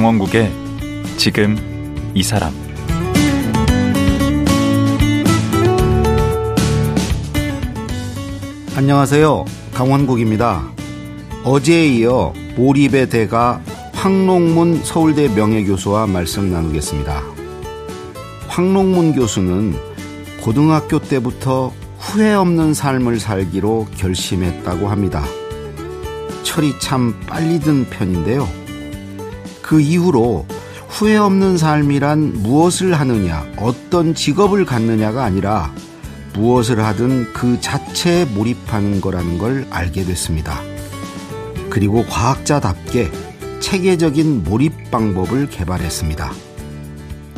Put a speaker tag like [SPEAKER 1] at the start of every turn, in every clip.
[SPEAKER 1] 강원국의 지금 이 사람
[SPEAKER 2] 안녕하세요. 강원국입니다. 어제에 이어 몰입의 대가 황롱문 서울대 명예교수와 말씀 나누겠습니다. 황롱문 교수는 고등학교 때부터 후회 없는 삶을 살기로 결심했다고 합니다. 철이 참 빨리 든 편인데요. 그 이후로 후회 없는 삶이란 무엇을 하느냐, 어떤 직업을 갖느냐가 아니라 무엇을 하든 그 자체에 몰입하는 거라는 걸 알게 됐습니다. 그리고 과학자답게 체계적인 몰입 방법을 개발했습니다.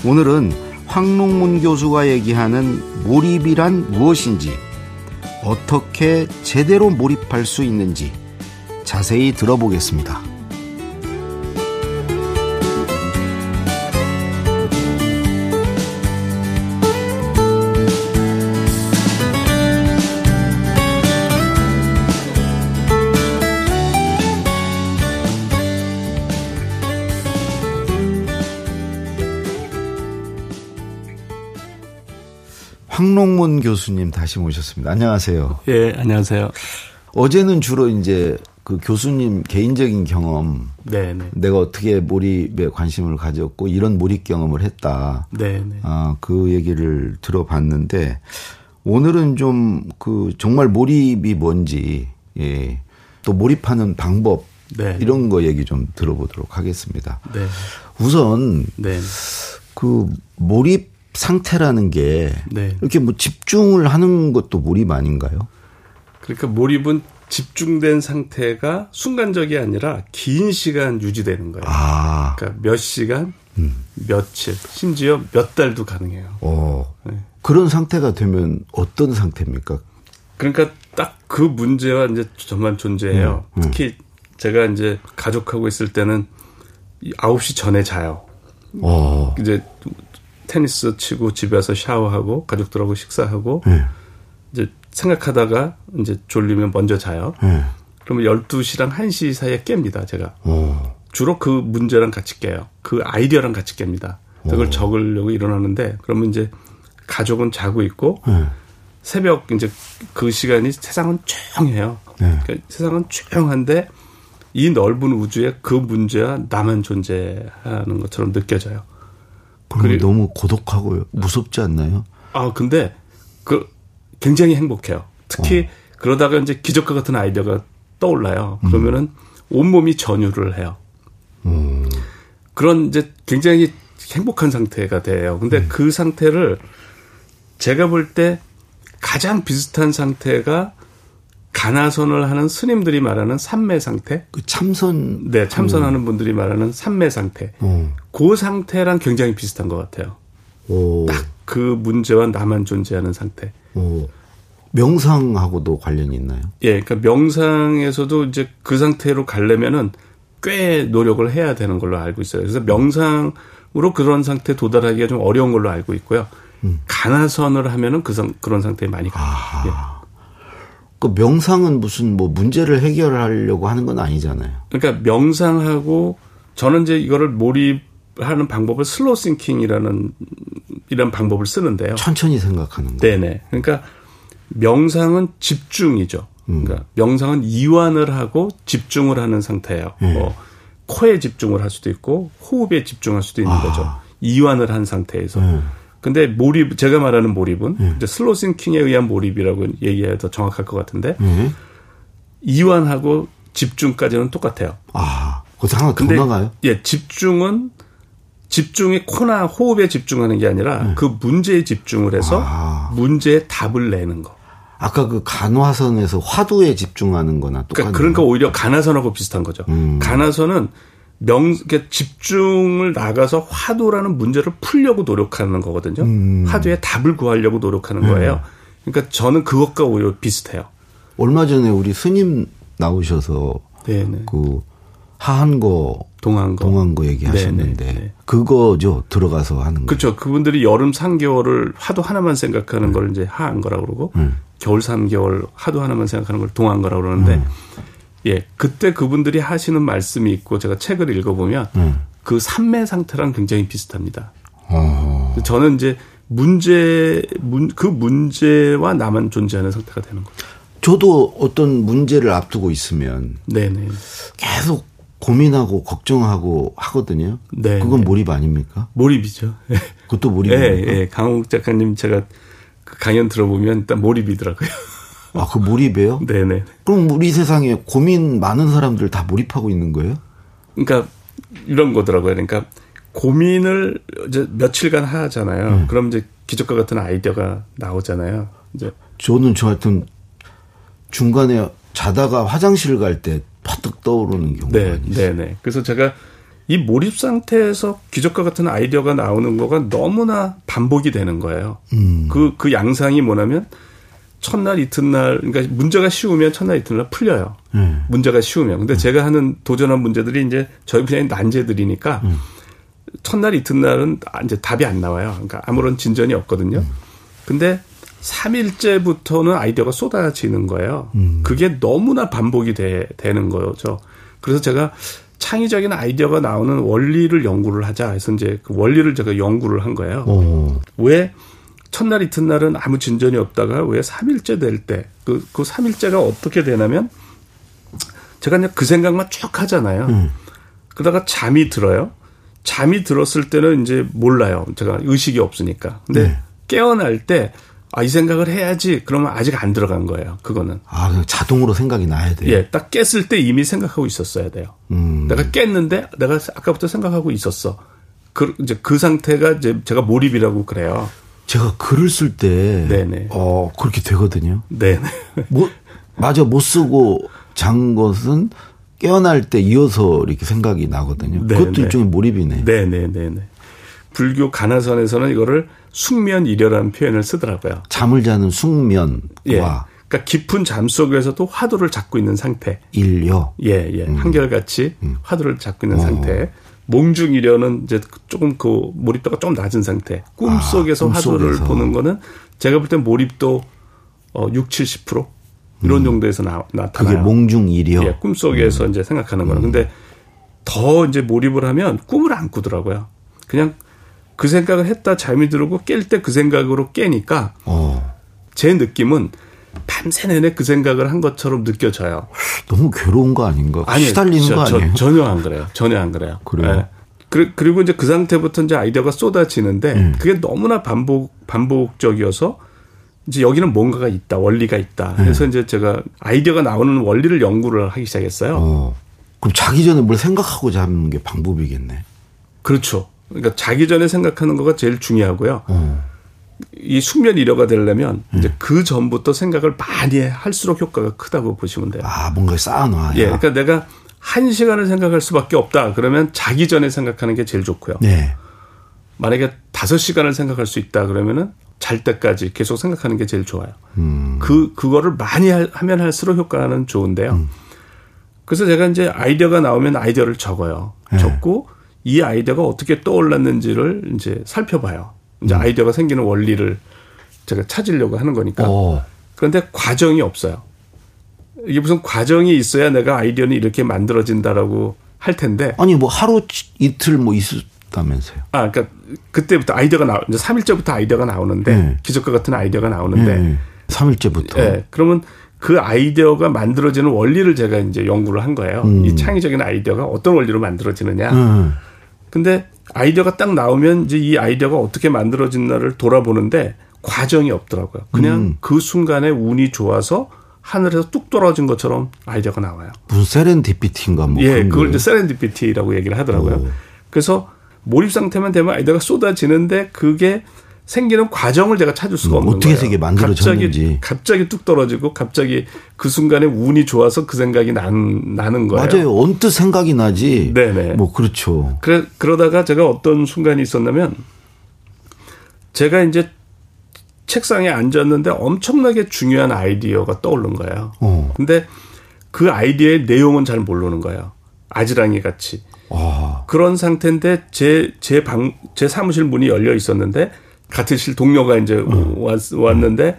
[SPEAKER 2] 오늘은 황롱문 교수가 얘기하는 몰입이란 무엇인지, 어떻게 제대로 몰입할 수 있는지 자세히 들어보겠습니다. 황롱문 교수님 다시 모셨습니다. 안녕하세요.
[SPEAKER 3] 예, 안녕하세요.
[SPEAKER 2] 어제는 주로 이제 그 교수님 개인적인 경험,
[SPEAKER 3] 네, 네.
[SPEAKER 2] 내가 어떻게 몰입에 관심을 가졌고 이런 몰입 경험을 했다.
[SPEAKER 3] 네, 네.
[SPEAKER 2] 아, 그 얘기를 들어봤는데 오늘은 좀 그 정말 몰입이 뭔지, 예. 또 몰입하는 방법
[SPEAKER 3] 네.
[SPEAKER 2] 이런 거 얘기 좀 들어보도록 하겠습니다.
[SPEAKER 3] 네.
[SPEAKER 2] 우선
[SPEAKER 3] 네.
[SPEAKER 2] 그 몰입 상태라는 게
[SPEAKER 3] 네.
[SPEAKER 2] 이렇게 뭐 집중을 하는 것도 몰입 아닌가요?
[SPEAKER 3] 그러니까 몰입은 집중된 상태가 순간적이 아니라 긴 시간 유지되는 거예요.
[SPEAKER 2] 아,
[SPEAKER 3] 그러니까 몇 시간, 며칠, 심지어 몇 달도 가능해요.
[SPEAKER 2] 어.
[SPEAKER 3] 네.
[SPEAKER 2] 그런 상태가 되면 어떤 상태입니까?
[SPEAKER 3] 그러니까 딱 그 문제가 이제 정말 존재해요.
[SPEAKER 2] 음, 음.
[SPEAKER 3] 특히 제가 이제 가족하고 있을 때는 이 9시 전에 자요.
[SPEAKER 2] 어.
[SPEAKER 3] 이제 테니스 치고 집에 와서 샤워하고 가족들하고 식사하고
[SPEAKER 2] 예.
[SPEAKER 3] 이제 생각하다가 이제 졸리면 먼저 자요.
[SPEAKER 2] 예.
[SPEAKER 3] 그러면 12시랑 1시 사이에 깹니다, 제가.
[SPEAKER 2] 어.
[SPEAKER 3] 주로 그 문제랑 같이 깨요. 그 아이디어랑 같이 깹니다. 그걸 적으려고 일어나는데 그러면 이제 가족은 자고 있고
[SPEAKER 2] 예.
[SPEAKER 3] 새벽 이제 그 시간이 세상은 조용해요.
[SPEAKER 2] 네.
[SPEAKER 3] 그러니까 세상은 조용한데 이 넓은 우주에 그 문제와 나만 존재하는 것처럼 느껴져요.
[SPEAKER 2] 그럼 너무 고독하고 무섭지 않나요?
[SPEAKER 3] 아 근데 그 굉장히 행복해요. 특히 그러다가 이제 기적과 같은 아이디어가 떠올라요. 그러면은 온 몸이 전율을 해요. 그런 이제 굉장히 행복한 상태가 돼요. 근데 그 상태를 제가 볼 때 가장 비슷한 상태가 가나선을 하는 스님들이 말하는 삼매 상태,
[SPEAKER 2] 그 참선.
[SPEAKER 3] 네 참선하는 분들이 말하는 삼매 상태,
[SPEAKER 2] 어.
[SPEAKER 3] 그 상태랑 굉장히 비슷한 것 같아요.
[SPEAKER 2] 오.
[SPEAKER 3] 딱그 문제와 나만 존재하는 상태.
[SPEAKER 2] 오. 명상하고도 관련이 있나요?
[SPEAKER 3] 예, 그러니까 명상에서도 이제 그 상태로 가려면은 꽤 노력을 해야 되는 걸로 알고 있어요. 그래서 명상으로 그런 상태에 도달하기가 좀 어려운 걸로 알고 있고요. 간화선을 하면은 그 상, 그런 상태에 많이 가요. 예.
[SPEAKER 2] 그 명상은 무슨 뭐 문제를 해결하려고 하는 건 아니잖아요.
[SPEAKER 3] 그러니까 명상하고 저는 이제 이거를 몰입하는 방법을 slow thinking이라는 이런 방법을 쓰는데요.
[SPEAKER 2] 천천히 생각하는 거.
[SPEAKER 3] 네네. 그러니까 명상은 집중이죠. 그러니까 명상은 이완을 하고 집중을 하는 상태예요.
[SPEAKER 2] 네.
[SPEAKER 3] 뭐 코에 집중을 할 수도 있고 호흡에 집중할 수도 있는
[SPEAKER 2] 아.
[SPEAKER 3] 거죠. 이완을 한 상태에서.
[SPEAKER 2] 네.
[SPEAKER 3] 근데 몰입 제가 말하는 몰입은 이제 slow thinking에 의한 몰입이라고 얘기해야 더 정확할 것 같은데
[SPEAKER 2] 네.
[SPEAKER 3] 이완하고 집중까지는 똑같아요.
[SPEAKER 2] 아, 거기서 하나 더
[SPEAKER 3] 근데
[SPEAKER 2] 나가요?
[SPEAKER 3] 예, 집중은 집중이 코나 호흡에 집중하는 게 아니라 그 문제에 집중을 해서
[SPEAKER 2] 네. 아.
[SPEAKER 3] 문제에 답을 내는 거.
[SPEAKER 2] 아까 그 간화선에서 화두에 집중하는 거나 똑같네요.
[SPEAKER 3] 그러니까, 그러니까 오히려 간화선하고 비슷한 거죠.
[SPEAKER 2] 음.
[SPEAKER 3] 간화선은 명, 그러니까 집중을 나가서 화두라는 문제를 풀려고 노력하는 거거든요.
[SPEAKER 2] 음.
[SPEAKER 3] 화두에 답을 구하려고 노력하는 거예요. 그러니까 저는 그것과 오히려 비슷해요.
[SPEAKER 2] 얼마 전에 우리 스님 나오셔서
[SPEAKER 3] 네네.
[SPEAKER 2] 그 하한거
[SPEAKER 3] 동안거.
[SPEAKER 2] 동안거 얘기하셨는데
[SPEAKER 3] 네네, 네.
[SPEAKER 2] 그거죠 들어가서 하는 거.
[SPEAKER 3] 그렇죠. 그분들이 여름 3개월을 화두 하나만 생각하는 걸 이제 하한 거라고 그러고
[SPEAKER 2] 음.
[SPEAKER 3] 겨울 3개월 화두 하나만 생각하는 걸 동한 거라고 그러는데 예, 그때 그분들이 하시는 말씀이 있고 제가 책을 읽어보면
[SPEAKER 2] 음.
[SPEAKER 3] 그 삼매 상태랑 굉장히 비슷합니다.
[SPEAKER 2] 어.
[SPEAKER 3] 저는 이제 문제, 문, 그 문제와 나만 존재하는 상태가 되는 거죠.
[SPEAKER 2] 저도 어떤 문제를 앞두고 있으면
[SPEAKER 3] 네네.
[SPEAKER 2] 계속 고민하고 걱정하고 하거든요.
[SPEAKER 3] 네,
[SPEAKER 2] 그건
[SPEAKER 3] 네.
[SPEAKER 2] 몰입 아닙니까?
[SPEAKER 3] 몰입이죠. 예,
[SPEAKER 2] 그것도
[SPEAKER 3] 예,
[SPEAKER 2] 몰입입니까?
[SPEAKER 3] 예. 강홍 작가님 제가 그 강연 들어보면 일단 몰입이더라고요.
[SPEAKER 2] 아, 그 몰입이에요?
[SPEAKER 3] 네네.
[SPEAKER 2] 그럼 우리 세상에 고민 많은 사람들 다 몰입하고 있는 거예요?
[SPEAKER 3] 그러니까 이런 거더라고요. 그러니까 고민을 이제 며칠간 하잖아요.
[SPEAKER 2] 음.
[SPEAKER 3] 그럼 이제 기적과 같은 아이디어가 나오잖아요. 이제
[SPEAKER 2] 저는 저 하여튼 중간에 자다가 화장실 갈 때 퍼뜩 떠오르는 경우가
[SPEAKER 3] 네,
[SPEAKER 2] 있어요.
[SPEAKER 3] 네, 네. 그래서 제가 이 몰입 상태에서 기적과 같은 아이디어가 나오는 거가 너무나 반복이 되는 거예요.
[SPEAKER 2] 음.
[SPEAKER 3] 그, 그 양상이 뭐냐면 첫날 이튿날, 그러니까 문제가 쉬우면 첫날 이튿날 풀려요.
[SPEAKER 2] 네.
[SPEAKER 3] 문제가 쉬우면. 근데 제가 하는 도전한 문제들이 이제 저희 분야의 난제들이니까 첫날 이튿날은 이제 답이 안 나와요. 그러니까 아무런 진전이 없거든요. 근데 3일째부터는 아이디어가 쏟아지는 거예요. 그게 너무나 반복이 돼, 되는 거죠. 그래서 제가 창의적인 아이디어가 나오는 원리를 연구를 하자 해서 이제 그 원리를 제가 연구를 한 거예요.
[SPEAKER 2] 어.
[SPEAKER 3] 왜 첫날 이튿날은 아무 진전이 없다가 왜 3일째 될 때, 그, 그 3일째가 어떻게 되냐면 제가 그냥 그 생각만 쭉 하잖아요.
[SPEAKER 2] 음.
[SPEAKER 3] 그러다가 잠이 들어요. 잠이 들었을 때는 이제 몰라요. 제가 의식이 없으니까. 근데
[SPEAKER 2] 네.
[SPEAKER 3] 깨어날 때, 아, 이 생각을 해야지. 그러면 아직 안 들어간 거예요. 그거는.
[SPEAKER 2] 아, 그냥 자동으로 생각이 나야 돼요.
[SPEAKER 3] 예, 딱 깼을 때 이미 생각하고 있었어야 돼요.
[SPEAKER 2] 음.
[SPEAKER 3] 내가 깼는데 내가 아까부터 생각하고 있었어. 그, 이제 그 상태가 이제 제가 몰입이라고 그래요.
[SPEAKER 2] 제가 글을 쓸 때,
[SPEAKER 3] 네네.
[SPEAKER 2] 어, 그렇게 되거든요.
[SPEAKER 3] 네.
[SPEAKER 2] 뭐, 맞아, 못 쓰고 잔 것은 깨어날 때 이어서 이렇게 생각이 나거든요.
[SPEAKER 3] 네,
[SPEAKER 2] 그것도
[SPEAKER 3] 네.
[SPEAKER 2] 일종의 몰입이네.
[SPEAKER 3] 네, 네, 네, 네. 불교 가나선에서는 이거를 숙면이려라는 표현을 쓰더라고요.
[SPEAKER 2] 잠을 자는 숙면과
[SPEAKER 3] 예. 그러니까 깊은 잠 속에서도 화두를 잡고 있는 상태.
[SPEAKER 2] 일려.
[SPEAKER 3] 예, 예. 한결같이 화두를 잡고 있는
[SPEAKER 2] 음. 어.
[SPEAKER 3] 상태. 몽중이려는 이제 조금 그 몰입도가 좀 낮은 상태. 꿈
[SPEAKER 2] 아,
[SPEAKER 3] 속에서 화두를. 보는 거는 제가 볼 땐 몰입도 어 6, 70% 이런 정도에서 나,
[SPEAKER 2] 그게
[SPEAKER 3] 나타나요.
[SPEAKER 2] 몽중일이요.
[SPEAKER 3] 예, 꿈속에서 이제 생각하는 거는. 근데 더 이제 몰입을 하면 꿈을 안 꾸더라고요. 그냥 그 생각을 했다 잠이 들고 깰 때 그 생각으로 깨니까
[SPEAKER 2] 어,
[SPEAKER 3] 제 느낌은 밤새 내내 그 생각을 한 것처럼 느껴져요.
[SPEAKER 2] 너무 괴로운 거 아닌가?
[SPEAKER 3] 아니요.
[SPEAKER 2] 시달리는
[SPEAKER 3] 저-
[SPEAKER 2] 거
[SPEAKER 3] 저-
[SPEAKER 2] 아니에요?
[SPEAKER 3] 전혀 안 그래요. 전혀 안 그래요.
[SPEAKER 2] 그래요?
[SPEAKER 3] 예. 그리- 그리고 이제 그 상태부터 이제 아이디어가 쏟아지는데
[SPEAKER 2] 음.
[SPEAKER 3] 그게 너무나 반복 반복적이어서 이제 여기는 뭔가가 있다, 원리가 있다.
[SPEAKER 2] 네.
[SPEAKER 3] 그래서 이제 제가 아이디어가 나오는 원리를 연구를 하기 시작했어요.
[SPEAKER 2] 어. 그럼 자기 전에 뭘 생각하고 자는 게 방법이겠네.
[SPEAKER 3] 그렇죠. 그러니까 자기 전에 생각하는 거가 제일 중요하고요.
[SPEAKER 2] 어.
[SPEAKER 3] 이 숙면 이려가 되려면
[SPEAKER 2] 음.
[SPEAKER 3] 이제 그 전부터 생각을 많이 할수록 효과가 크다고 보시면 돼요.
[SPEAKER 2] 아, 뭔가 쌓아놔야.
[SPEAKER 3] 예, 그러니까 내가 한 시간을 생각할 수밖에 없다. 그러면 자기 전에 생각하는 게 제일 좋고요.
[SPEAKER 2] 네.
[SPEAKER 3] 만약에 다섯 시간을 생각할 수 있다 그러면은 잘 때까지 계속 생각하는 게 제일 좋아요.
[SPEAKER 2] 음.
[SPEAKER 3] 그 그거를 많이 하- 하면 할수록 효과는 좋은데요.
[SPEAKER 2] 음.
[SPEAKER 3] 그래서 제가 이제 아이디어가 나오면 아이디어를 적어요.
[SPEAKER 2] 네.
[SPEAKER 3] 적고 이 아이디어가 어떻게 떠올랐는지를 이제 살펴봐요. 이제 아이디어가 생기는 원리를 제가 찾으려고 하는 거니까.
[SPEAKER 2] 음. 어.
[SPEAKER 3] 그런데 과정이 없어요. 이게 무슨 과정이 있어야 내가 아이디어는 이렇게 만들어진다라고 할 텐데.
[SPEAKER 2] 아니, 뭐 하루 이틀 뭐 있었다면서요.
[SPEAKER 3] 아, 그러니까 그때부터 아이디어가 나 이제 3일째부터 아이디어가 나오는데
[SPEAKER 2] 네.
[SPEAKER 3] 기적과 같은 아이디어가 나오는데
[SPEAKER 2] 네. 3일째부터.
[SPEAKER 3] 예. 그러면 그 아이디어가 만들어지는 원리를 제가 이제 연구를 한 거예요. 이 창의적인 아이디어가 어떤 원리로 만들어지느냐.
[SPEAKER 2] 음.
[SPEAKER 3] 근데 아이디어가 딱 나오면 이제 이 아이디어가 어떻게 만들어진다를 돌아보는데 과정이 없더라고요. 그냥
[SPEAKER 2] 음.
[SPEAKER 3] 그 순간에 운이 좋아서 하늘에서 뚝 떨어진 것처럼 아이디어가 나와요.
[SPEAKER 2] 무슨 세렌디피티인가 뭐.
[SPEAKER 3] 예, 그걸? 이제 세렌디피티라고 얘기를 하더라고요.
[SPEAKER 2] 오.
[SPEAKER 3] 그래서 몰입 상태만 되면 아이디어가 쏟아지는데 그게 생기는 과정을 제가 찾을 수가
[SPEAKER 2] 음,
[SPEAKER 3] 없는
[SPEAKER 2] 어떻게
[SPEAKER 3] 거예요.
[SPEAKER 2] 이게 만들어졌는지.
[SPEAKER 3] 갑자기, 갑자기 뚝 떨어지고 갑자기 그 순간에 운이 좋아서 그 생각이 난, 나는 거예요.
[SPEAKER 2] 맞아요. 언뜻 생각이 나지.
[SPEAKER 3] 네네.
[SPEAKER 2] 뭐 그렇죠.
[SPEAKER 3] 그래, 그러다가 제가 어떤 순간이 있었냐면 제가 이제 책상에 앉았는데 엄청나게 중요한 아이디어가 떠오른 거예요.
[SPEAKER 2] 어.
[SPEAKER 3] 근데 그 아이디어의 내용은 잘 모르는 거예요. 아지랑이 같이.
[SPEAKER 2] 아.
[SPEAKER 3] 그런 상태인데 제 제 방 제 사무실 문이 열려 있었는데 같은 실 동료가 이제 왔, 왔는데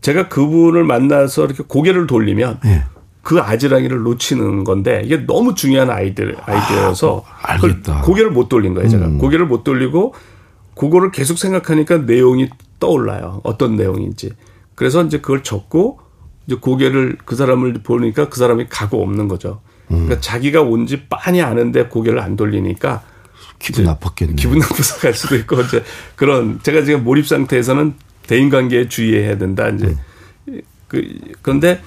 [SPEAKER 3] 제가 그분을 만나서 이렇게 고개를 돌리면
[SPEAKER 2] 예.
[SPEAKER 3] 그 아지랑이를 놓치는 건데 이게 너무 중요한 아이들 아이디어여서
[SPEAKER 2] 아, 알겠다.
[SPEAKER 3] 고개를 못 돌린 거예요. 제가
[SPEAKER 2] 음.
[SPEAKER 3] 고개를 못 돌리고 그거를 계속 생각하니까 내용이 떠올라요. 어떤 내용인지. 그래서 이제 그걸 적고 이제 고개를 그 사람을 보니까 그 사람이 가고 없는 거죠.
[SPEAKER 2] 음.
[SPEAKER 3] 그러니까 자기가 온지 빤히 아는데 고개를 안 돌리니까
[SPEAKER 2] 기분 나빴겠네.
[SPEAKER 3] 기분 나빠서 갈 수도 있고 이제 그런 제가 지금 몰입 상태에서는 대인 관계에 주의해야 된다 이제 그 그런데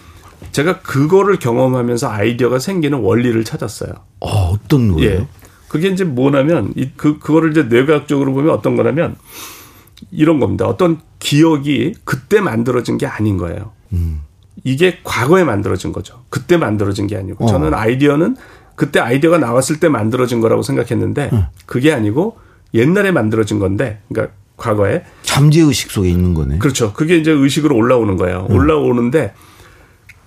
[SPEAKER 3] 제가 그거를 경험하면서 아이디어가 생기는 원리를 찾았어요.
[SPEAKER 2] 어, 어떤 거예요?
[SPEAKER 3] 예. 그게 이제 뭐냐면 이 그 그거를 이제 뇌과학적으로 보면 어떤 거냐면 이런 겁니다. 어떤 기억이 그때 만들어진 게 아닌 거예요. 이게 과거에 만들어진 거죠. 그때 만들어진 게 아니고
[SPEAKER 2] 어.
[SPEAKER 3] 저는 아이디어는 그때 아이디어가 나왔을 때 만들어진 거라고 생각했는데 그게 아니고 옛날에 만들어진 건데 그러니까 과거에
[SPEAKER 2] 잠재 의식 속에 있는 거네.
[SPEAKER 3] 그렇죠. 그게 이제 의식으로 올라오는 거예요. 올라오는데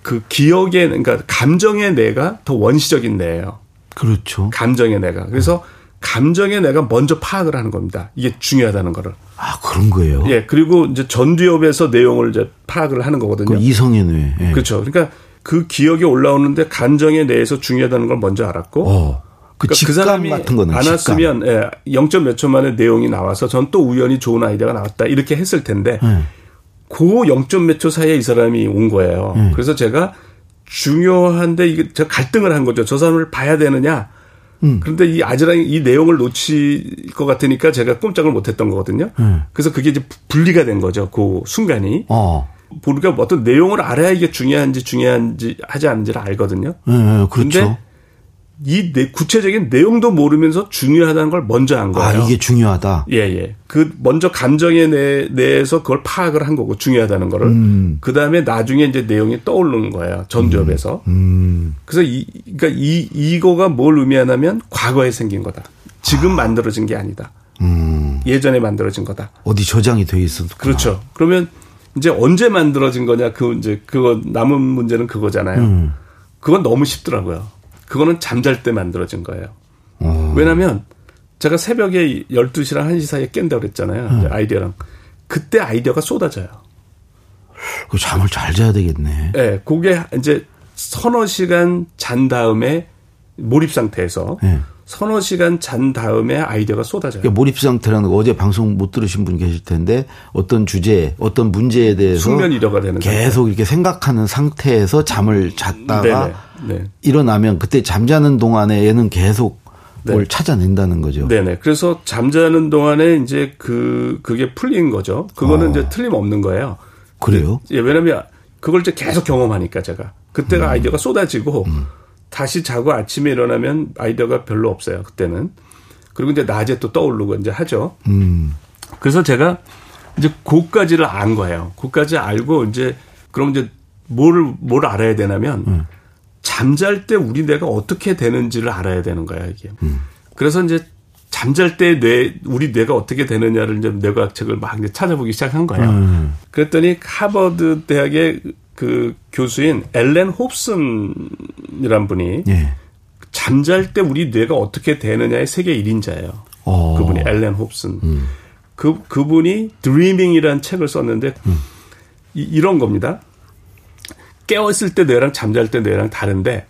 [SPEAKER 3] 그 기억의 그러니까 감정의 뇌가 더 원시적인 뇌예요.
[SPEAKER 2] 그렇죠.
[SPEAKER 3] 감정의 내가. 그래서 감정의 내가 먼저 파악을 하는 겁니다. 이게 중요하다는 거를.
[SPEAKER 2] 아, 그런 거예요.
[SPEAKER 3] 예. 그리고 이제 전두엽에서 내용을 이제 파악을 하는 거거든요.
[SPEAKER 2] 그 이성의 뇌. 예.
[SPEAKER 3] 그렇죠. 그러니까 그 기억이 올라오는데 감정의 내에서 중요하다는 걸 먼저 알았고.
[SPEAKER 2] 어. 그
[SPEAKER 3] 그러니까
[SPEAKER 2] 직감 같은 거는
[SPEAKER 3] 안
[SPEAKER 2] 직감.
[SPEAKER 3] 왔으면 예, 0점 몇초 만에 내용이 나와서 전 또 우연히 좋은 아이디어가 나왔다 이렇게 했을 텐데
[SPEAKER 2] 예.
[SPEAKER 3] 그 0점 몇초 사이에 이 사람이 온 거예요.
[SPEAKER 2] 음.
[SPEAKER 3] 그래서 제가 중요한데 이게 제가 갈등을 한 거죠. 저 사람을 봐야 되느냐.
[SPEAKER 2] 음.
[SPEAKER 3] 그런데 이 아즈랑이 이 내용을 놓칠 것 같으니까 제가 꼼짝을 못 했던 거거든요.
[SPEAKER 2] 음.
[SPEAKER 3] 그래서 그게 이제 분리가 된 거죠. 그 순간이.
[SPEAKER 2] 어.
[SPEAKER 3] 우리가 어떤 내용을 알아야 이게 중요한지 중요한지 하지 않은지를 알거든요.
[SPEAKER 2] 예, 예, 그렇죠.
[SPEAKER 3] 근데 이 내, 구체적인 내용도 모르면서 중요하다는 걸 먼저 안 거예요.
[SPEAKER 2] 아, 이게 중요하다.
[SPEAKER 3] 예, 예. 그 먼저 감정에 내, 내에서 그걸 파악을 한 거고 중요하다는 거를.
[SPEAKER 2] 음.
[SPEAKER 3] 그 다음에 나중에 이제 내용이 떠오르는 거예요. 전두엽에서.
[SPEAKER 2] 음.
[SPEAKER 3] 그래서 이, 그러니까 이, 이거가 뭘 의미하냐면 과거에 생긴 거다. 지금 만들어진 게 아니다.
[SPEAKER 2] 음.
[SPEAKER 3] 예전에 만들어진 거다.
[SPEAKER 2] 어디 저장이 돼 있어도.
[SPEAKER 3] 그렇죠. 그러면 이제 언제 만들어진 거냐 그 이제 그거 남은 문제는 그거잖아요.
[SPEAKER 2] 음.
[SPEAKER 3] 그건 너무 쉽더라고요. 그거는 잠잘 때 만들어진 거예요.
[SPEAKER 2] 어.
[SPEAKER 3] 왜냐면 제가 새벽에 12시랑 1시 사이에 깬다고 그랬잖아요.
[SPEAKER 2] 음.
[SPEAKER 3] 아이디어랑. 그때 아이디어가 쏟아져요.
[SPEAKER 2] 그 잠을 잘 자야 되겠네.
[SPEAKER 3] 예, 네, 그게 이제 서너 시간 잔 다음에 몰입 상태에서
[SPEAKER 2] 예.
[SPEAKER 3] 서너 시간 잔 다음에 아이디어가 쏟아져요.
[SPEAKER 2] 그러니까 몰입 상태라는 거 어제 방송 못 들으신 분 계실 텐데 어떤 주제, 어떤 문제에 대해서
[SPEAKER 3] 숙면 이러가 되는
[SPEAKER 2] 계속 이렇게 생각하는 상태에서 잠을 잤다가
[SPEAKER 3] 네네. 네.
[SPEAKER 2] 일어나면 그때 잠자는 동안에 얘는 계속
[SPEAKER 3] 네.
[SPEAKER 2] 뭘 찾아낸다는 거죠.
[SPEAKER 3] 네네. 그래서 잠자는 동안에 이제 그 그게 풀린 거죠. 그거는
[SPEAKER 2] 어.
[SPEAKER 3] 이제 틀림없는 거예요.
[SPEAKER 2] 그래요?
[SPEAKER 3] 예, 왜냐면 그걸 이제 계속 경험하니까 제가 그때가
[SPEAKER 2] 음.
[SPEAKER 3] 아이디어가 쏟아지고 다시 자고 아침에 일어나면 아이디어가 별로 없어요. 그때는 그리고 이제 낮에 또 떠오르고 이제 하죠.
[SPEAKER 2] 음.
[SPEAKER 3] 그래서 제가 이제 고까지를 안 거예요. 고까지 알고 이제 그럼 이제 뭘, 뭘 알아야 되냐면
[SPEAKER 2] 음.
[SPEAKER 3] 잠잘 때 우리 뇌가 어떻게 되는지를 알아야 되는 거야, 이게.
[SPEAKER 2] 음.
[SPEAKER 3] 그래서 이제 잠잘 때 뇌, 우리 뇌가 어떻게 되느냐를 이제 뇌과학 책을 막 이제 찾아보기 시작한 거예요.
[SPEAKER 2] 음.
[SPEAKER 3] 그랬더니 하버드 대학의 그 교수인 엘렌 홉슨이란 분이
[SPEAKER 2] 예.
[SPEAKER 3] 잠잘 때 우리 뇌가 어떻게 되느냐의 세계 1인자예요.
[SPEAKER 2] 어.
[SPEAKER 3] 그분이 엘렌 홉슨. 그 그분이 드리밍이라는 책을 썼는데 이, 런 겁니다. 깨어 있을 때 뇌랑 잠잘 때 뇌랑 다른데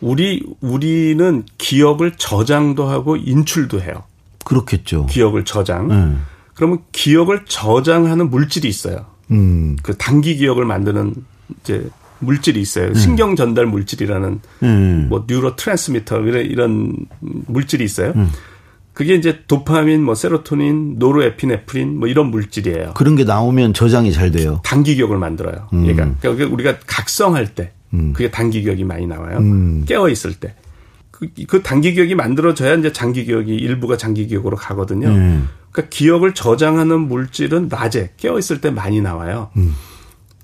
[SPEAKER 3] 우리 우리는 기억을 저장도 하고 인출도 해요.
[SPEAKER 2] 그렇겠죠.
[SPEAKER 3] 기억을 저장.
[SPEAKER 2] 음.
[SPEAKER 3] 그러면 기억을 저장하는 물질이 있어요.
[SPEAKER 2] 음.
[SPEAKER 3] 그 단기 기억을 만드는 이제 물질이 있어요. 신경 전달 물질이라는
[SPEAKER 2] 음.
[SPEAKER 3] 뭐 뉴로 트랜스미터 이런 이런 물질이 있어요. 그게 이제 도파민, 뭐 세로토닌, 노르에피네프린 뭐 이런 물질이에요.
[SPEAKER 2] 그런 게 나오면 저장이 잘 돼요.
[SPEAKER 3] 단기 기억을 만들어요.
[SPEAKER 2] 음.
[SPEAKER 3] 그러니까 우리가 각성할 때 그게 단기 기억이 많이 나와요.
[SPEAKER 2] 음.
[SPEAKER 3] 깨어 있을 때. 그, 그 단기 기억이 만들어져야 이제 장기 기억이 일부가 장기 기억으로 가거든요.
[SPEAKER 2] 음.
[SPEAKER 3] 그러니까 기억을 저장하는 물질은 낮에 깨어 있을 때 많이 나와요.
[SPEAKER 2] 음.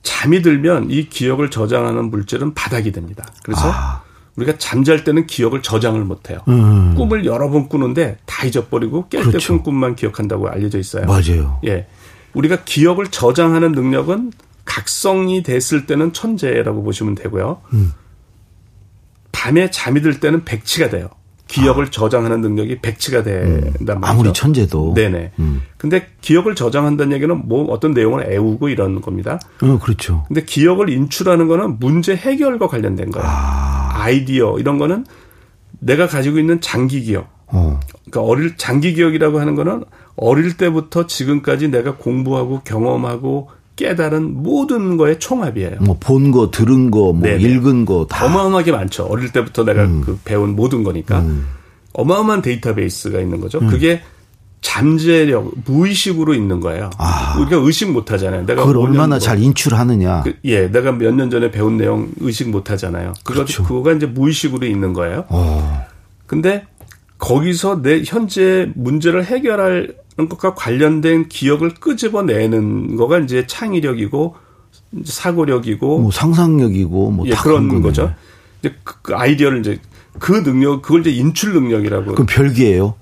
[SPEAKER 3] 잠이 들면 이 기억을 저장하는 물질은 바닥이 됩니다. 그래서
[SPEAKER 2] 아.
[SPEAKER 3] 우리가 잠잘 때는 기억을 저장을 못 해요.
[SPEAKER 2] 음.
[SPEAKER 3] 꿈을 여러 번 꾸는데 다 잊어버리고 깰때
[SPEAKER 2] 그렇죠.
[SPEAKER 3] 꾼 꿈만 기억한다고 알려져 있어요.
[SPEAKER 2] 맞아요.
[SPEAKER 3] 예. 우리가 기억을 저장하는 능력은 각성이 됐을 때는 천재라고 보시면 되고요.
[SPEAKER 2] 음.
[SPEAKER 3] 밤에 잠이 들 때는 백치가 돼요. 기억을 저장하는 능력이 백치가 된단 말이죠.
[SPEAKER 2] 아무리 천재도.
[SPEAKER 3] 네네.
[SPEAKER 2] 음.
[SPEAKER 3] 근데 기억을 저장한다는 얘기는 뭐 어떤 내용을 애우고 이런 겁니다.
[SPEAKER 2] 어, 그렇죠.
[SPEAKER 3] 근데 기억을 인출하는 거는 문제 해결과 관련된 거예요.
[SPEAKER 2] 아,
[SPEAKER 3] 아이디어 이런 거는 내가 가지고 있는 장기 기억.
[SPEAKER 2] 어,
[SPEAKER 3] 그러니까 어릴 장기 기억이라고 하는 거는 어릴 때부터 지금까지 내가 공부하고 경험하고 깨달은 모든 거의 총합이에요.
[SPEAKER 2] 뭐 본 거, 들은 거, 뭐
[SPEAKER 3] 네네.
[SPEAKER 2] 읽은 거 다.
[SPEAKER 3] 어마어마하게 많죠. 어릴 때부터 내가
[SPEAKER 2] 음.
[SPEAKER 3] 그 배운 모든 거니까 어마어마한 데이터베이스가 있는 거죠. 그게 잠재력, 무의식으로 있는 거예요.
[SPEAKER 2] 아.
[SPEAKER 3] 우리가 의식 못 하잖아요. 내가
[SPEAKER 2] 그걸
[SPEAKER 3] 5년
[SPEAKER 2] 얼마나 뭐잘 인출하느냐.
[SPEAKER 3] 그, 예, 내가 몇 년 전에 배운 내용 의식 못 하잖아요.
[SPEAKER 2] 그렇죠.
[SPEAKER 3] 그거가 이제 무의식으로 있는 거예요.
[SPEAKER 2] 어,
[SPEAKER 3] 근데 거기서 내 현재 문제를 해결 하는 것과 관련된 기억을 끄집어내는 거가 이제 창의력이고 사고력이고
[SPEAKER 2] 뭐 상상력이고 뭐
[SPEAKER 3] 예,
[SPEAKER 2] 다
[SPEAKER 3] 그런
[SPEAKER 2] 거네.
[SPEAKER 3] 거죠. 이제 그, 그 아이디어를 이제 그 능력 그걸 이제 인출 능력이라고
[SPEAKER 2] 그럼 별개예요.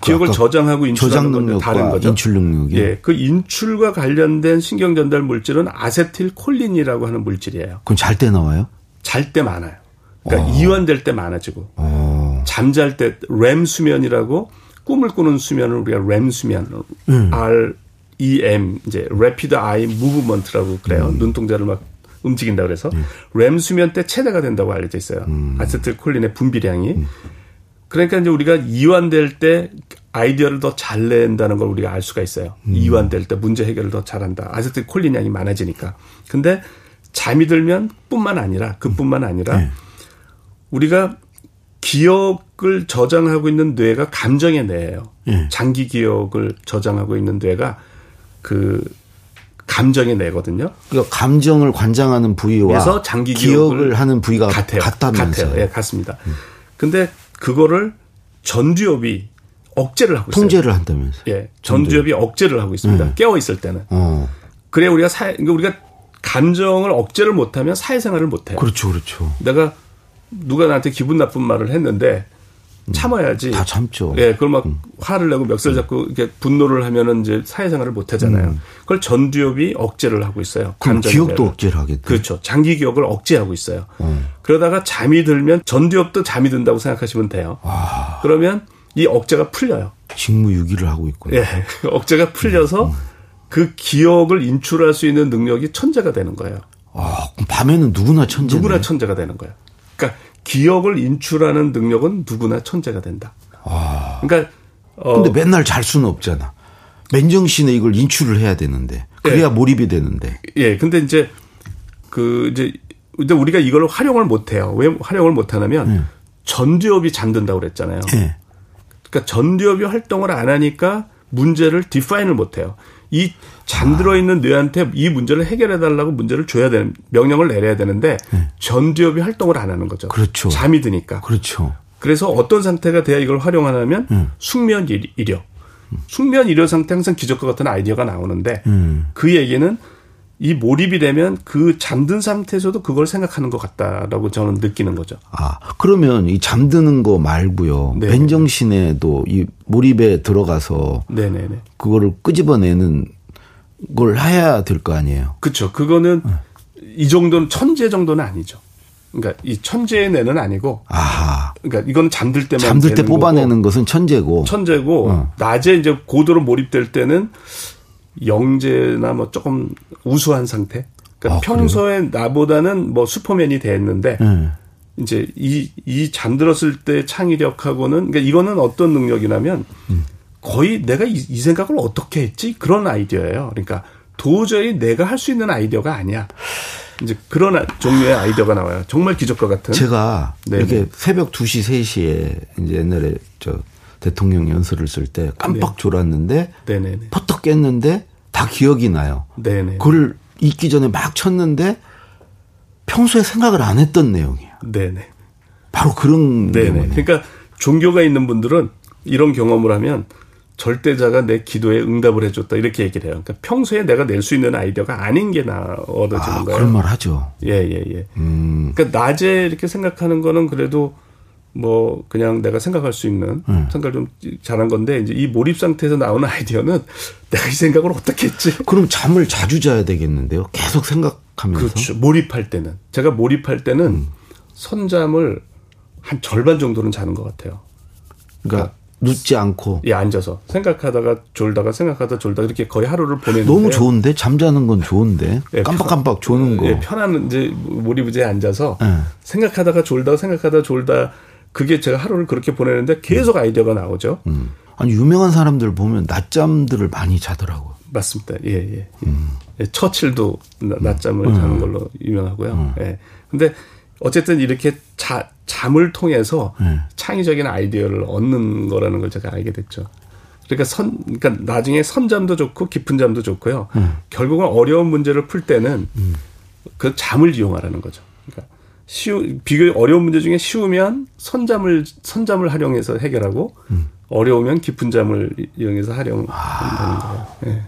[SPEAKER 3] 기억을
[SPEAKER 2] 아까
[SPEAKER 3] 저장하고 인출하는
[SPEAKER 2] 저장
[SPEAKER 3] 다른 거죠.
[SPEAKER 2] 인출 능력이.
[SPEAKER 3] 예, 그 인출과 관련된 신경 전달 물질은 아세틸 콜린이라고 하는 물질이에요.
[SPEAKER 2] 그럼 잘때 나와요?
[SPEAKER 3] 잘 때 많아요. 그러니까 이완될 때 많아지고
[SPEAKER 2] 어,
[SPEAKER 3] 잠잘 때 REM 수면이라고 꿈을 꾸는 수면을 우리가 REM 수면,
[SPEAKER 2] 음.
[SPEAKER 3] R E M 이제 Rapid Eye Movement라고 그래요.
[SPEAKER 2] 음.
[SPEAKER 3] 눈동자를 막 움직인다 그래서 REM 수면 때 최대가 된다고 알려져 있어요.
[SPEAKER 2] 음.
[SPEAKER 3] 아세틸콜린의 분비량이. 그러니까 이제 우리가 이완될 때 아이디어를 더 잘 낸다는 걸 우리가 알 수가 있어요.
[SPEAKER 2] 음.
[SPEAKER 3] 이완될 때 문제 해결을 더 잘한다. 아세틸콜린 양이 많아지니까. 근데 잠이 들면 뿐만 아니라 그뿐만 아니라
[SPEAKER 2] 네.
[SPEAKER 3] 우리가 기억 을 저장하고 있는 뇌가 감정의 뇌예요.
[SPEAKER 2] 예.
[SPEAKER 3] 장기 기억을 저장하고 있는 뇌가 그 감정의 뇌거든요.
[SPEAKER 2] 그러니까 감정을 관장하는 부위와
[SPEAKER 3] 그래서 장기
[SPEAKER 2] 기억을
[SPEAKER 3] 기억을
[SPEAKER 2] 하는 부위가
[SPEAKER 3] 같아요.
[SPEAKER 2] 같다면서요. 음.
[SPEAKER 3] 같아요. 예, 같습니다. 근데 그거를 전두엽이 억제를 하고 있어요.
[SPEAKER 2] 통제를 한다면서.
[SPEAKER 3] 예, 전두엽이 억제를 하고 있습니다.
[SPEAKER 2] 음.
[SPEAKER 3] 깨어 있을 때는.
[SPEAKER 2] 어,
[SPEAKER 3] 그래 우리가 사 그러니까 우리가 감정을 억제를 못 하면 사회생활을 못 해요.
[SPEAKER 2] 그렇죠, 그렇죠.
[SPEAKER 3] 내가 누가 나한테 기분 나쁜 말을 했는데 참아야지.
[SPEAKER 2] 음. 다 참죠. 음.
[SPEAKER 3] 예, 그걸 막 화를 내고 멱살 잡고 이렇게 분노를 하면은 이제 사회생활을 못 하잖아요. 그걸 전두엽이 억제를 하고 있어요.
[SPEAKER 2] 음. 그럼 기억도. 억제를 하겠다.
[SPEAKER 3] 그렇죠. 장기 기억을 억제하고 있어요.
[SPEAKER 2] 어.
[SPEAKER 3] 그러다가 잠이 들면 전두엽도 잠이 든다고 생각하시면 돼요. 그러면 이 억제가 풀려요.
[SPEAKER 2] 직무유기를 하고 있군요.
[SPEAKER 3] 예. 억제가 풀려서 그 기억을 인출할 수 있는 능력이 천재가 되는 거예요.
[SPEAKER 2] 아, 그럼 밤에는 누구나 천재네.
[SPEAKER 3] 누구나 천재가 되는 거예요. 기억을 인출하는 능력은 누구나 천재가 된다. 그러니까 어,
[SPEAKER 2] 근데 맨날 잘 수는 없잖아. 맨정신에 이걸 인출을 해야 되는데. 그래야 몰입이 되는데.
[SPEAKER 3] 예, 근데 이제 그 이제 근데 우리가 이걸 활용을 못 해요. 왜 활용을 못 하냐면 전두엽이 잠든다고 그랬잖아요.
[SPEAKER 2] 예.
[SPEAKER 3] 그러니까 전두엽이 활동을 안 하니까 문제를 디파인을 못 해요. 이 잠들어 있는 뇌한테 이 문제를 해결해 달라고 문제를 줘야 되는 명령을 내려야 되는데 전두엽이 활동을 안 하는 거죠.
[SPEAKER 2] 네. 그렇죠.
[SPEAKER 3] 잠이 드니까.
[SPEAKER 2] 그렇죠.
[SPEAKER 3] 그래서 어떤 상태가 돼야 이걸 활용하냐면
[SPEAKER 2] 음.
[SPEAKER 3] 숙면 일- 일여. 숙면 일여 상태 항상 기적과 같은 아이디어가 나오는데
[SPEAKER 2] 음.
[SPEAKER 3] 그 얘기는 이 몰입이 되면 그 잠든 상태에서도 그걸 생각하는 것 같다라고 저는 느끼는 거죠.
[SPEAKER 2] 아, 그러면 이 잠드는 거 말고요.
[SPEAKER 3] 네.
[SPEAKER 2] 맨정신에도 이 몰입에 들어가서
[SPEAKER 3] 네네네.
[SPEAKER 2] 그거를 끄집어내는 걸 해야 될 거 아니에요.
[SPEAKER 3] 그렇죠. 그거는 이 정도는 천재 정도는 아니죠. 그러니까 이 천재의 뇌는 아니고,
[SPEAKER 2] 아하.
[SPEAKER 3] 그러니까 이건 잠들 때만
[SPEAKER 2] 잠들 때
[SPEAKER 3] 되는 거고
[SPEAKER 2] 뽑아내는 것은 천재고.
[SPEAKER 3] 천재고
[SPEAKER 2] 어.
[SPEAKER 3] 낮에 이제 고도로 몰입될 때는 영재나 뭐 조금 우수한 상태. 그러니까
[SPEAKER 2] 아,
[SPEAKER 3] 평소에 나보다는 뭐 슈퍼맨이 됐는데
[SPEAKER 2] 예.
[SPEAKER 3] 이제 이, 이 잠들었을 때 창의력하고는, 그러니까 이거는 어떤 능력이냐면 거의 내가 이, 이 생각을 어떻게 했지? 그런 아이디어예요. 그러니까 도저히 내가 할 수 있는 아이디어가 아니야. 이제 그런 아- 종류의 아이디어가 나와요. 정말 기적과 같은.
[SPEAKER 2] 제가
[SPEAKER 3] 네네.
[SPEAKER 2] 이렇게 새벽 2시, 3시에 이제 옛날에 저 대통령 연설을 쓸 때 깜빡 졸았는데
[SPEAKER 3] 네네네.
[SPEAKER 2] 퍼뜩 깼는데 다 기억이 나요.
[SPEAKER 3] 네네.
[SPEAKER 2] 그걸 읽기 전에 막 쳤는데 평소에 생각을 안 했던 내용이에요.
[SPEAKER 3] 네네.
[SPEAKER 2] 바로 그런
[SPEAKER 3] 네네.
[SPEAKER 2] 내용이에요.
[SPEAKER 3] 그러니까 종교가 있는 분들은 이런 경험을 하면 절대자가 내 기도에 응답을 해줬다 이렇게 얘기를 해요. 그러니까 평소에 내가 낼 수 있는 아이디어가 아닌 게 나 얻어지는
[SPEAKER 2] 아,
[SPEAKER 3] 거예요.
[SPEAKER 2] 그런 말 하죠.
[SPEAKER 3] 예, 예, 예.
[SPEAKER 2] 음,
[SPEAKER 3] 그러니까 낮에 이렇게 생각하는 거는 그래도 뭐 그냥 내가 생각할 수 있는
[SPEAKER 2] 음.
[SPEAKER 3] 생각을 좀 잘한 건데 이제 이 몰입 상태에서 나오는 아이디어는 내가 이 생각을 어떻게 했지?
[SPEAKER 2] 그럼 잠을 자주 자야 되겠는데요. 계속 생각하면서.
[SPEAKER 3] 그렇죠. 몰입할 때는 제가 몰입할 때는 선잠을 한 절반 정도는 자는 것 같아요.
[SPEAKER 2] 그러니까 눕지 않고.
[SPEAKER 3] 예, 앉아서 생각하다가 졸다가 생각하다 졸다 이렇게 거의 하루를 보내는데
[SPEAKER 2] 너무 좋은데 잠자는 건 좋은데
[SPEAKER 3] 예,
[SPEAKER 2] 깜빡깜빡 조는 거.
[SPEAKER 3] 예, 편한 이제 몰입의자에 앉아서
[SPEAKER 2] 예.
[SPEAKER 3] 생각하다가 졸다가 생각하다 졸다 그게 제가 하루를 그렇게 보내는데 계속 아이디어가 나오죠.
[SPEAKER 2] 음. 아니 유명한 사람들 보면 낮잠들을 많이 자더라고.
[SPEAKER 3] 맞습니다. 예, 예.
[SPEAKER 2] 음.
[SPEAKER 3] 예, 처칠도 나- 낮잠을 자는 걸로 유명하고요. 예. 근데 어쨌든 이렇게 자, 잠을 통해서
[SPEAKER 2] 네.
[SPEAKER 3] 창의적인 아이디어를 얻는 거라는 걸 제가 알게 됐죠. 그러니까 선, 그러니까 나중에 선잠도 좋고 깊은 잠도 좋고요.
[SPEAKER 2] 네.
[SPEAKER 3] 결국은 어려운 문제를 풀 때는
[SPEAKER 2] 음.
[SPEAKER 3] 그 잠을 이용하라는 거죠. 그러니까 쉬우, 비교 어려운 문제 중에 쉬우면 선잠을 선잠을 활용해서 해결하고
[SPEAKER 2] 음.
[SPEAKER 3] 어려우면 깊은 잠을 이용해서 활용한다는
[SPEAKER 2] 아.
[SPEAKER 3] 거예요. 예.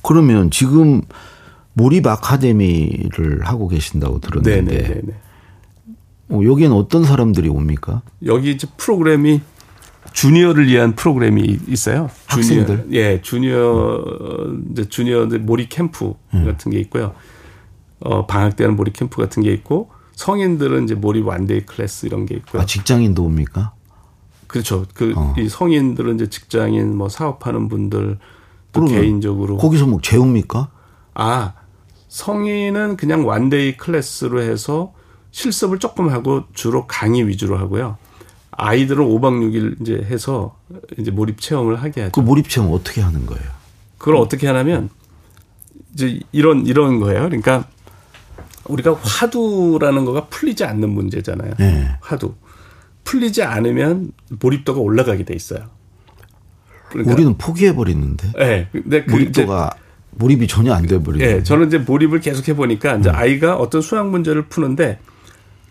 [SPEAKER 2] 그러면 지금 몰입 아카데미를 하고 계신다고 들었는데
[SPEAKER 3] 네네네.
[SPEAKER 2] 어, 여기엔 어떤 사람들이 옵니까?
[SPEAKER 3] 여기 이제 프로그램이 주니어를 위한 프로그램이 있어요. 주니어,
[SPEAKER 2] 학생들?
[SPEAKER 3] 예, 주니어 이제 주니어들 몰입 캠프
[SPEAKER 2] 음.
[SPEAKER 3] 같은 게 있고요. 어, 방학 때는 몰입 캠프 같은 게 있고 성인들은 이제 몰입 one-day class 이런 게 있고요.
[SPEAKER 2] 아 직장인도 옵니까?
[SPEAKER 3] 그렇죠. 그
[SPEAKER 2] 어.
[SPEAKER 3] 이 성인들은 이제 직장인 뭐 사업하는 분들 또 개인적으로
[SPEAKER 2] 거기서 뭐 재웁니까?
[SPEAKER 3] 아 성인은 그냥 one-day class로 해서 실습을 조금 하고 주로 강의 위주로 하고요. 아이들은 5박 6일 이제 해서 이제 몰입 체험을 하게 하죠.
[SPEAKER 2] 그 몰입 체험 어떻게 하는 거예요?
[SPEAKER 3] 그걸 어떻게 하냐면 이제 이런 이런 거예요. 그러니까 우리가 화두라는 거가 풀리지 않는 문제잖아요.
[SPEAKER 2] 네.
[SPEAKER 3] 화두 풀리지 않으면 몰입도가 올라가게 돼 있어요. 그러니까
[SPEAKER 2] 우리는 포기해 버리는데
[SPEAKER 3] 예. 근데 그
[SPEAKER 2] 몰입도가 몰입이 전혀 안 돼 버리는.
[SPEAKER 3] 예, 저는 이제 몰입을 계속 해 보니까 이제 아이가 어떤 수학 문제를 푸는데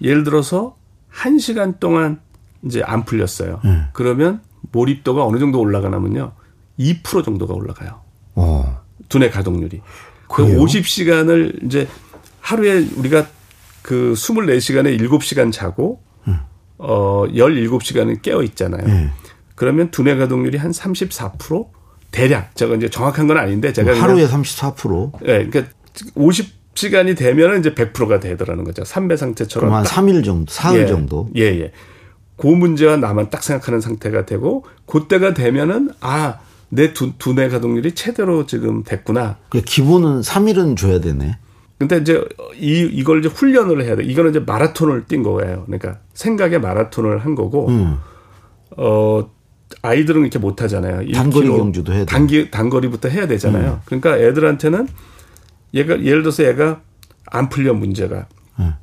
[SPEAKER 3] 예를 들어서 한 시간 동안 이제 안 풀렸어요.
[SPEAKER 2] 네.
[SPEAKER 3] 그러면 몰입도가 어느 정도 올라가냐면요. 2% 정도가 올라가요.
[SPEAKER 2] 어.
[SPEAKER 3] 두뇌 가동률이. 그
[SPEAKER 2] 그래요?
[SPEAKER 3] 50시간을 이제 하루에 우리가 그 24시간에 7시간 자고 어 17시간은 깨어 있잖아요.
[SPEAKER 2] 예.
[SPEAKER 3] 그러면 두뇌 가동률이 한 34% 대략 제가 이제 정확한 건 아닌데 제가
[SPEAKER 2] 하루에 34%.
[SPEAKER 3] 예, 그러니까 50 시간이 되면은 이제 100%가 되더라는 거죠. 삼배 상태처럼.
[SPEAKER 2] 그럼 한
[SPEAKER 3] 딱.
[SPEAKER 2] 3일 정도, 4일
[SPEAKER 3] 예,
[SPEAKER 2] 정도.
[SPEAKER 3] 예, 예. 그 문제와 나만 딱 생각하는 상태가 되고, 그때가 되면은, 아, 내 두, 두뇌 가동률이 최대로 지금 됐구나.
[SPEAKER 2] 그 기본은 3일은 줘야 되네.
[SPEAKER 3] 근데 이제 이, 이걸 이제 훈련을 해야 돼. 이거는 이제 마라톤을 뛴 거예요. 그러니까 생각의 마라톤을 한 거고,
[SPEAKER 2] 음.
[SPEAKER 3] 어, 아이들은 이렇게 못 하잖아요.
[SPEAKER 2] 단거리
[SPEAKER 3] 1km,
[SPEAKER 2] 경주도 해야 돼. 음.
[SPEAKER 3] 단기, 단거리부터 해야 되잖아요. 그러니까 애들한테는 얘가, 예를 들어서 얘가 안 풀려 문제가.
[SPEAKER 2] 네.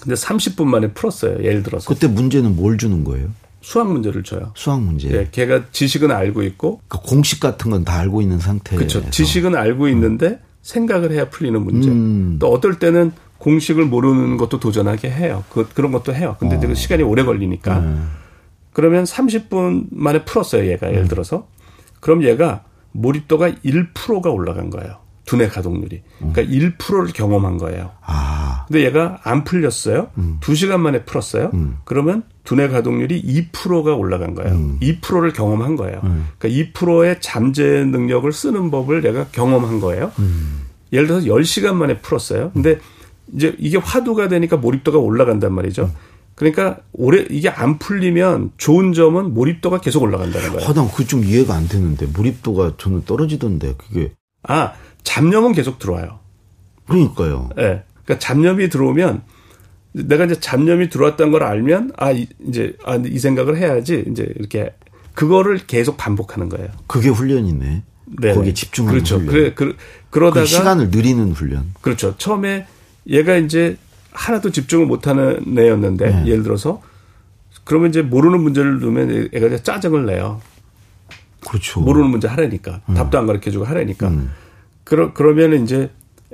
[SPEAKER 3] 근데 30분 만에 풀었어요. 예를 들어서.
[SPEAKER 2] 그때 문제는 뭘 주는 거예요?
[SPEAKER 3] 수학 문제를 줘요.
[SPEAKER 2] 수학 문제.
[SPEAKER 3] 예, 걔가 지식은 알고 있고,
[SPEAKER 2] 그 공식 같은 건 다 알고 있는 상태에서.
[SPEAKER 3] 그렇죠. 지식은 알고 있는데 생각을 해야 풀리는 문제.
[SPEAKER 2] 음.
[SPEAKER 3] 또 어떨 때는 공식을 모르는 것도 도전하게 해요. 그, 그런 것도 해요. 근데
[SPEAKER 2] 어.
[SPEAKER 3] 그 시간이 오래 걸리니까.
[SPEAKER 2] 음.
[SPEAKER 3] 그러면 30분 만에 풀었어요, 얘가. 예를 들어서. 그럼 얘가 몰입도가 1%가 올라간 거예요. 두뇌 가동률이. 그러니까 1%를 경험한 거예요.
[SPEAKER 2] 아,
[SPEAKER 3] 근데 얘가 안 풀렸어요.
[SPEAKER 2] 음.
[SPEAKER 3] 두 시간 만에 풀었어요. 그러면 두뇌 가동률이 2%가 올라간 거예요.
[SPEAKER 2] 음.
[SPEAKER 3] 2%를 경험한 거예요. 그러니까 2%의 잠재 능력을 쓰는 법을 내가 경험한 거예요.
[SPEAKER 2] 음.
[SPEAKER 3] 예를 들어서 10시간 만에 풀었어요. 근데 이제 이게 화두가 되니까 몰입도가 올라간단 말이죠. 그러니까 오래 이게 안 풀리면 좋은 점은 몰입도가 계속 올라간다는 거예요.
[SPEAKER 2] 화당 그게 좀 이해가 안 되는데 몰입도가 저는 떨어지던데 그게
[SPEAKER 3] 아, 잡념은 계속 들어와요.
[SPEAKER 2] 그러니까요.
[SPEAKER 3] 예. 그러니까 잡념이 들어오면 내가 이제 잡념이 들어왔다는 걸 알면 아 이- 이제 아, 이 생각을 해야지 이제 이렇게 그거를 계속 반복하는 거예요.
[SPEAKER 2] 그게 훈련이네.
[SPEAKER 3] 네.
[SPEAKER 2] 거기에 집중하는
[SPEAKER 3] 그렇죠.
[SPEAKER 2] 훈련.
[SPEAKER 3] 그래 그, 그러다가
[SPEAKER 2] 그 시간을 느리는 훈련.
[SPEAKER 3] 그렇죠. 처음에 얘가 이제 하나도 집중을 못하는 애였는데
[SPEAKER 2] 네.
[SPEAKER 3] 예를 들어서 그러면 이제 모르는 문제를 두면 애가 이제 짜증을 내요.
[SPEAKER 2] 그렇죠.
[SPEAKER 3] 모르는 문제 하라니까 답도 안 가르쳐 주고 하라니까 그러 그러면 이제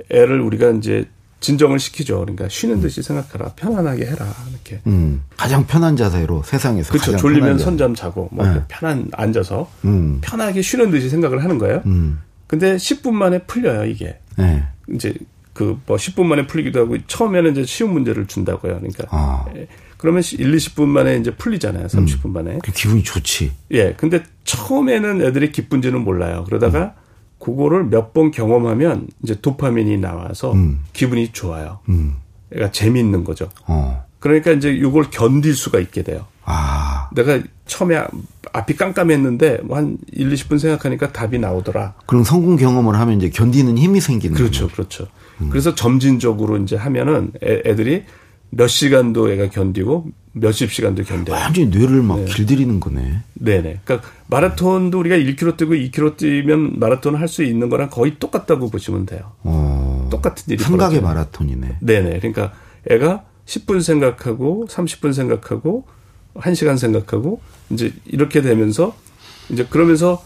[SPEAKER 3] 애를 우리가 이제 진정을 시키죠. 그러니까 쉬는 듯이 생각하라. 편안하게 해라. 이렇게.
[SPEAKER 2] 음, 가장 편한 자세로 세상에서
[SPEAKER 3] 그렇죠. 졸리면. 선잠 자고 뭐
[SPEAKER 2] 네.
[SPEAKER 3] 편한 앉아서
[SPEAKER 2] 음,
[SPEAKER 3] 편하게 쉬는 듯이 생각을 하는 거예요.
[SPEAKER 2] 음,
[SPEAKER 3] 근데 10분 만에 풀려요, 이게.
[SPEAKER 2] 네.
[SPEAKER 3] 이제 그 뭐 10분 만에 풀리기도 하고 처음에는 이제 쉬운 문제를 준다고요. 그러니까
[SPEAKER 2] 아,
[SPEAKER 3] 예. 그러면 1, 20분 만에 이제 풀리잖아요. 30분 만에.
[SPEAKER 2] 그 기분이 좋지.
[SPEAKER 3] 예. 근데 처음에는 애들이 기쁜지는 몰라요. 그러다가 그거를 몇 번 경험하면 이제 도파민이 나와서
[SPEAKER 2] 음.
[SPEAKER 3] 기분이 좋아요.
[SPEAKER 2] 음,
[SPEAKER 3] 애가 재미있는 거죠.
[SPEAKER 2] 어,
[SPEAKER 3] 그러니까 이제 이걸 견딜 수가 있게 돼요.
[SPEAKER 2] 아.
[SPEAKER 3] 내가 처음에 앞이 깜깜했는데 뭐 한 1, 20분 생각하니까 답이 나오더라.
[SPEAKER 2] 그럼 성공 경험을 하면 이제 견디는 힘이 생기는
[SPEAKER 3] 그렇죠,
[SPEAKER 2] 거죠.
[SPEAKER 3] 그렇죠. 그래서 점진적으로 이제 하면은 애, 애들이 몇 시간도 애가 견디고 몇십 시간도 견뎌요.
[SPEAKER 2] 완전히 뇌를 막 길들이는 거네.
[SPEAKER 3] 네네. 그러니까 마라톤도 우리가 1km 뛰고 2km 뛰면 마라톤 할 수 있는 거랑 거의 똑같다고 보시면 돼요.
[SPEAKER 2] 어.
[SPEAKER 3] 똑같은 일이
[SPEAKER 2] 삼각의
[SPEAKER 3] 벌어져요.
[SPEAKER 2] 마라톤이네.
[SPEAKER 3] 네네. 그러니까 애가 10분 생각하고 30분 생각하고 1시간 생각하고 이제 이렇게 되면서 이제 그러면서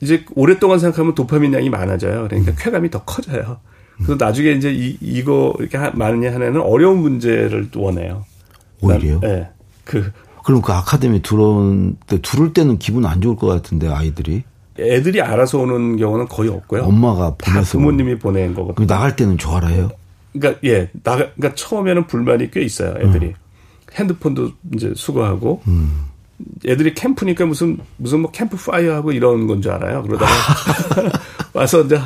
[SPEAKER 3] 이제 오랫동안 생각하면 도파민 양이 많아져요. 그러니까 쾌감이 더 커져요. 그래서 나중에 이제 이, 이거 이렇게 하- 많이 하는 애는 어려운 문제를 원해요.
[SPEAKER 2] 오히려요?
[SPEAKER 3] 네. 그
[SPEAKER 2] 그럼 그 아카데미 들어온 때 들을 때는 기분 안 좋을 것 같은데 아이들이
[SPEAKER 3] 애들이 알아서 오는 경우는 거의 없고요.
[SPEAKER 2] 엄마가
[SPEAKER 3] 다 부모님이 보낸
[SPEAKER 2] 그
[SPEAKER 3] 거거든요.
[SPEAKER 2] 나갈 때는 좋아라요.
[SPEAKER 3] 그러니까 예, 나 그러니까 처음에는 불만이 꽤 있어요. 애들이 핸드폰도 이제 수거하고 애들이 캠프니까 무슨 무슨 뭐 캠프 파이어 하고 이런 건 줄 알아요. 그러다가 와서 이제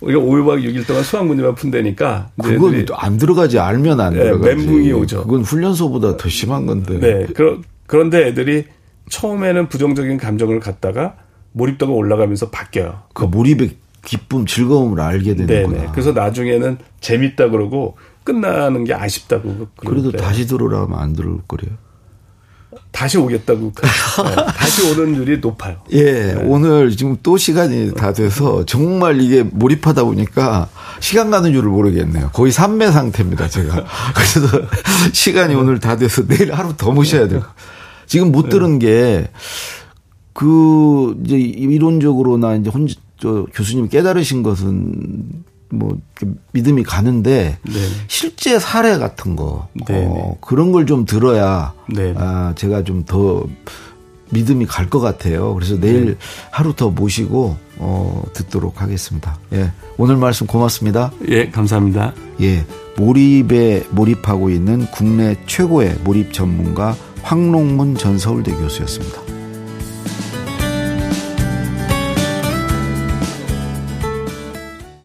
[SPEAKER 3] 우리가 5박 6일 동안 수학 문제만 푼다니까
[SPEAKER 2] 그건 또안 들어가지 알면 안
[SPEAKER 3] 네,
[SPEAKER 2] 들어가지.
[SPEAKER 3] 멘붕이 오죠.
[SPEAKER 2] 그건 훈련소보다 더 심한 건데.
[SPEAKER 3] 네. 그러, 그런데 애들이 처음에는 부정적인 감정을 갖다가 몰입도가 올라가면서 바뀌어요.
[SPEAKER 2] 그 몰입의 기쁨, 즐거움을 알게 되는구나.
[SPEAKER 3] 네네. 그래서 나중에는 재밌다 그러고 끝나는 게 아쉽다고.
[SPEAKER 2] 그래도 다시 들어오라면 안 들어올 거래요.
[SPEAKER 3] 다시 오겠다고. 네, 다시 오는 률이 높아요.
[SPEAKER 2] 예, 오늘 지금 또 시간이 다 돼서 정말 이게 몰입하다 보니까 시간 가는 줄을 모르겠네요. 거의 삼매 상태입니다, 제가. 그래서 시간이 오늘 다 돼서 내일 하루 더 모셔야 돼요. 지금 못 들은 게 그 이제 이론적으로나 이제 혼, 저 교수님이 깨달으신 것은 뭐 믿음이 가는데
[SPEAKER 3] 네.
[SPEAKER 2] 실제 사례 같은 거
[SPEAKER 3] 네네.
[SPEAKER 2] 어, 그런 걸 좀 들어야
[SPEAKER 3] 네네.
[SPEAKER 2] 아, 제가 좀 더 믿음이 갈 것 같아요. 그래서 내일
[SPEAKER 3] 네.
[SPEAKER 2] 하루 더 모시고 어, 듣도록 하겠습니다. 예. 오늘 말씀 고맙습니다.
[SPEAKER 3] 예, 감사합니다.
[SPEAKER 2] 예. 몰입에 몰입하고 있는 국내 최고의 몰입 전문가 황롱문 전 서울대 교수였습니다.